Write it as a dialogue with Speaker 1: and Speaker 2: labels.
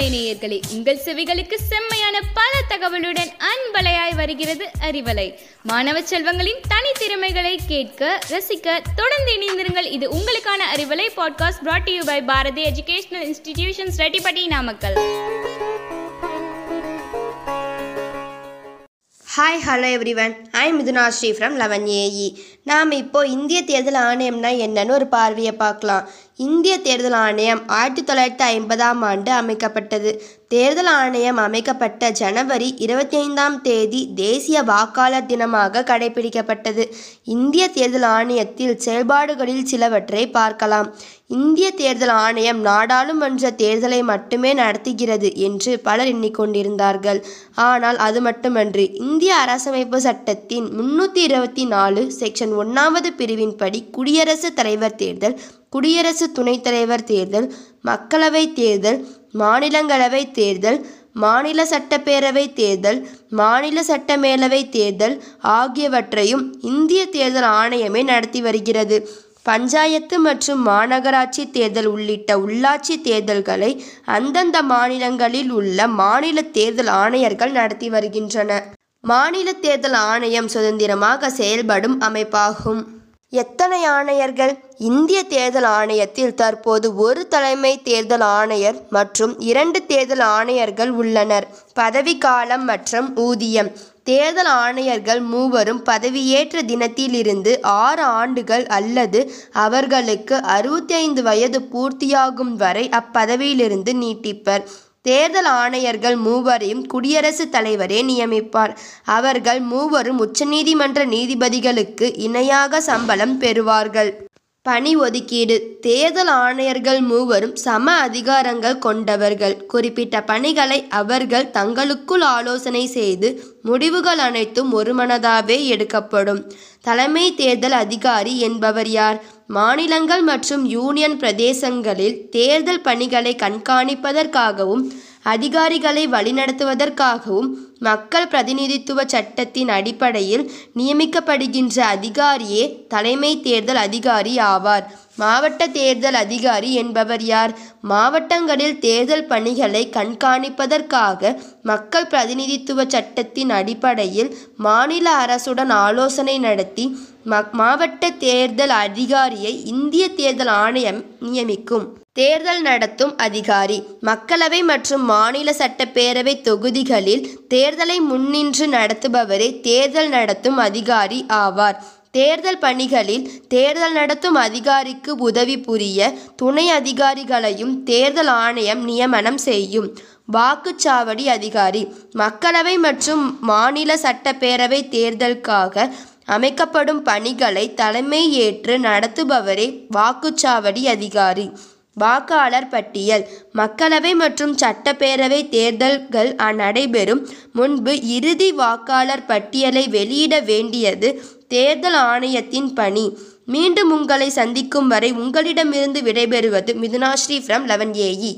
Speaker 1: அறிவலை நேயர்களே உங்கள் செவிகளுக்கு செம்மையான பல தகவலுடன் அன்பலையாய் வருகிறது அறிவலை. மாணவ செல்வங்களின் தனித்திறமைகளை கேட்க ரசிக்க தொடர்ந்து இணைந்திருங்கள். இது உங்களுக்கான Arivalai podcast brought you by Bharathi educational institutions Rettipatti Namakkal.
Speaker 2: Hi hello everyone I Mithuna Sri from eleven A E நாம் இப்போ இந்திய தேர்தல் ஆணையம்னா என்னன்னு ஒரு பார்வையை பார்க்கலாம். இந்திய தேர்தல் ஆணையம் ஆயிரத்தி தொள்ளாயிரத்தி ஐம்பதாம் ஆண்டு அமைக்கப்பட்டது. தேர்தல் ஆணையம் அமைக்கப்பட்ட ஜனவரி இருபத்தி ஐந்தாம் தேதி தேசிய வாக்காளர் தினமாக கடைபிடிக்கப்பட்டது. இந்திய தேர்தல் ஆணையத்தில் செயல்பாடுகளில் சிலவற்றை பார்க்கலாம். இந்திய தேர்தல் ஆணையம் நாடாளுமன்ற தேர்தலை மட்டுமே நடத்துகிறது என்று பலர் எண்ணிக்கொண்டிருந்தார்கள். ஆனால் அது மட்டுமன்று இந்திய அரசமைப்பு சட்டத்தின் முன்னூற்றி இருபத்தி நாலு செக்ஷன் ஒன்றாவது பிரிவின்படி குடியரசுத் தலைவர் தேர்தல் குடியரசு துணைத் தலைவர் தேர்தல் மக்களவை தேர்தல் மாநிலங்களவை தேர்தல் மாநில சட்டப்பேரவை தேர்தல் மாநில சட்டமேலவை தேர்தல் ஆகியவற்றையும் இந்திய தேர்தல் ஆணையமே நடத்தி வருகிறது. பஞ்சாயத்து மற்றும் மாநகராட்சி தேர்தல் உள்ளிட்ட உள்ளாட்சி தேர்தல்களை அந்தந்த மாநிலங்களில் உள்ள மாநில தேர்தல் ஆணையர்கள் நடத்தி வருகின்றன. மாநில தேர்தல் ஆணையம் சுதந்திரமாக செயல்படும் அமைப்பாகும். எத்தனை ஆணையர்கள்? இந்திய தேர்தல் ஆணையத்தில் தற்போது ஒரு தலைமை தேர்தல் ஆணையர் மற்றும் இரண்டு தேர்தல் ஆணையர்கள் உள்ளனர். பதவிக்காலம் மற்றும் ஊதியம். தேர்தல் ஆணையர்கள் மூவரும் பதவியேற்ற தினத்திலிருந்து ஆறு ஆண்டுகள் அல்லது அவர்களுக்கு அறுபத்தி ஐந்து வயது பூர்த்தியாகும் வரை அப்பதவியிலிருந்து நீட்டிப்பர். தேர்தல் ஆணையர்கள் மூவரையும் குடியரசுத் தலைவரே நியமிப்பார். அவர்கள் மூவரும் உச்சநீதிமன்ற நீதிபதிகளுக்கு இணையாக சம்பளம் பெறுவார்கள். பணி ஒதுக்கீடு. தேர்தல் ஆணையர்கள் மூவரும் சம அதிகாரங்கள் கொண்டவர்கள். குறிப்பிட்ட பணிகளை அவர்கள் தங்களுக்குள் ஆலோசனை செய்து முடிவுகள் அனைத்தும் ஒருமனதாகவே எடுக்கப்படும். தலைமை தேர்தல் அதிகாரி என்பவர் யார்? மாநிலங்கள் மற்றும் யூனியன் பிரதேசங்களில் தேர்தல் பணிகளை கண்காணிப்பதற்காகவும் அதிகாரிகளை வழிநடத்துவதற்காகவும் மக்கள் பிரதிநிதித்துவ சட்டத்தின் அடிப்படையில் நியமிக்கப்படுகின்ற அதிகாரியே தலைமை தேர்தல் அதிகாரி ஆவார். மாவட்ட தேர்தல் அதிகாரி என்பவர் யார்? மாவட்டங்களில் தேர்தல் பணிகளை கண்காணிப்பதற்காக மக்கள் பிரதிநிதித்துவ சட்டத்தின் அடிப்படையில் மாநில அரசுடன் ஆலோசனை நடத்தி மாவட்ட தேர்தல் அதிகாரியை இந்திய தேர்தல் ஆணையம் நியமிக்கும். தேர்தல் நடத்தும் அதிகாரி. மக்களவை மற்றும் மாநில சட்டப்பேரவை தொகுதிகளில் தேர்தலை முன்னின்று நடத்துபவரே தேர்தல் நடத்தும் அதிகாரி ஆவார். தேர்தல் பணிகளில் தேர்தல் நடத்தும் அதிகாரிக்கு உதவி புரிய துணை அதிகாரிகளையும் தேர்தல் ஆணையம் நியமனம் செய்யும். வாக்குச்சாவடி அதிகாரி மக்களவை மற்றும் மாநில சட்டப்பேரவை தேர்தலுக்காக அமைக்கப்படும் பணிகளை தலைமை ஏற்று நடத்துபவரே வாக்குச்சாவடி அதிகாரி. வாக்காளர் பட்டியல். மக்களவை மற்றும் சட்டப்பேரவை தேர்தல்கள் நடைபெறும் முன்பு இறுதி வாக்காளர் பட்டியலை வெளியிட வேண்டியது தேர்தல் ஆணையத்தின் பணி. மீண்டும் உங்களை சந்திக்கும் வரை உங்களிடமிருந்து விடைபெறுவது மிதுனாஸ்ரீ ஃப்ரம் லெவன் ஏஇ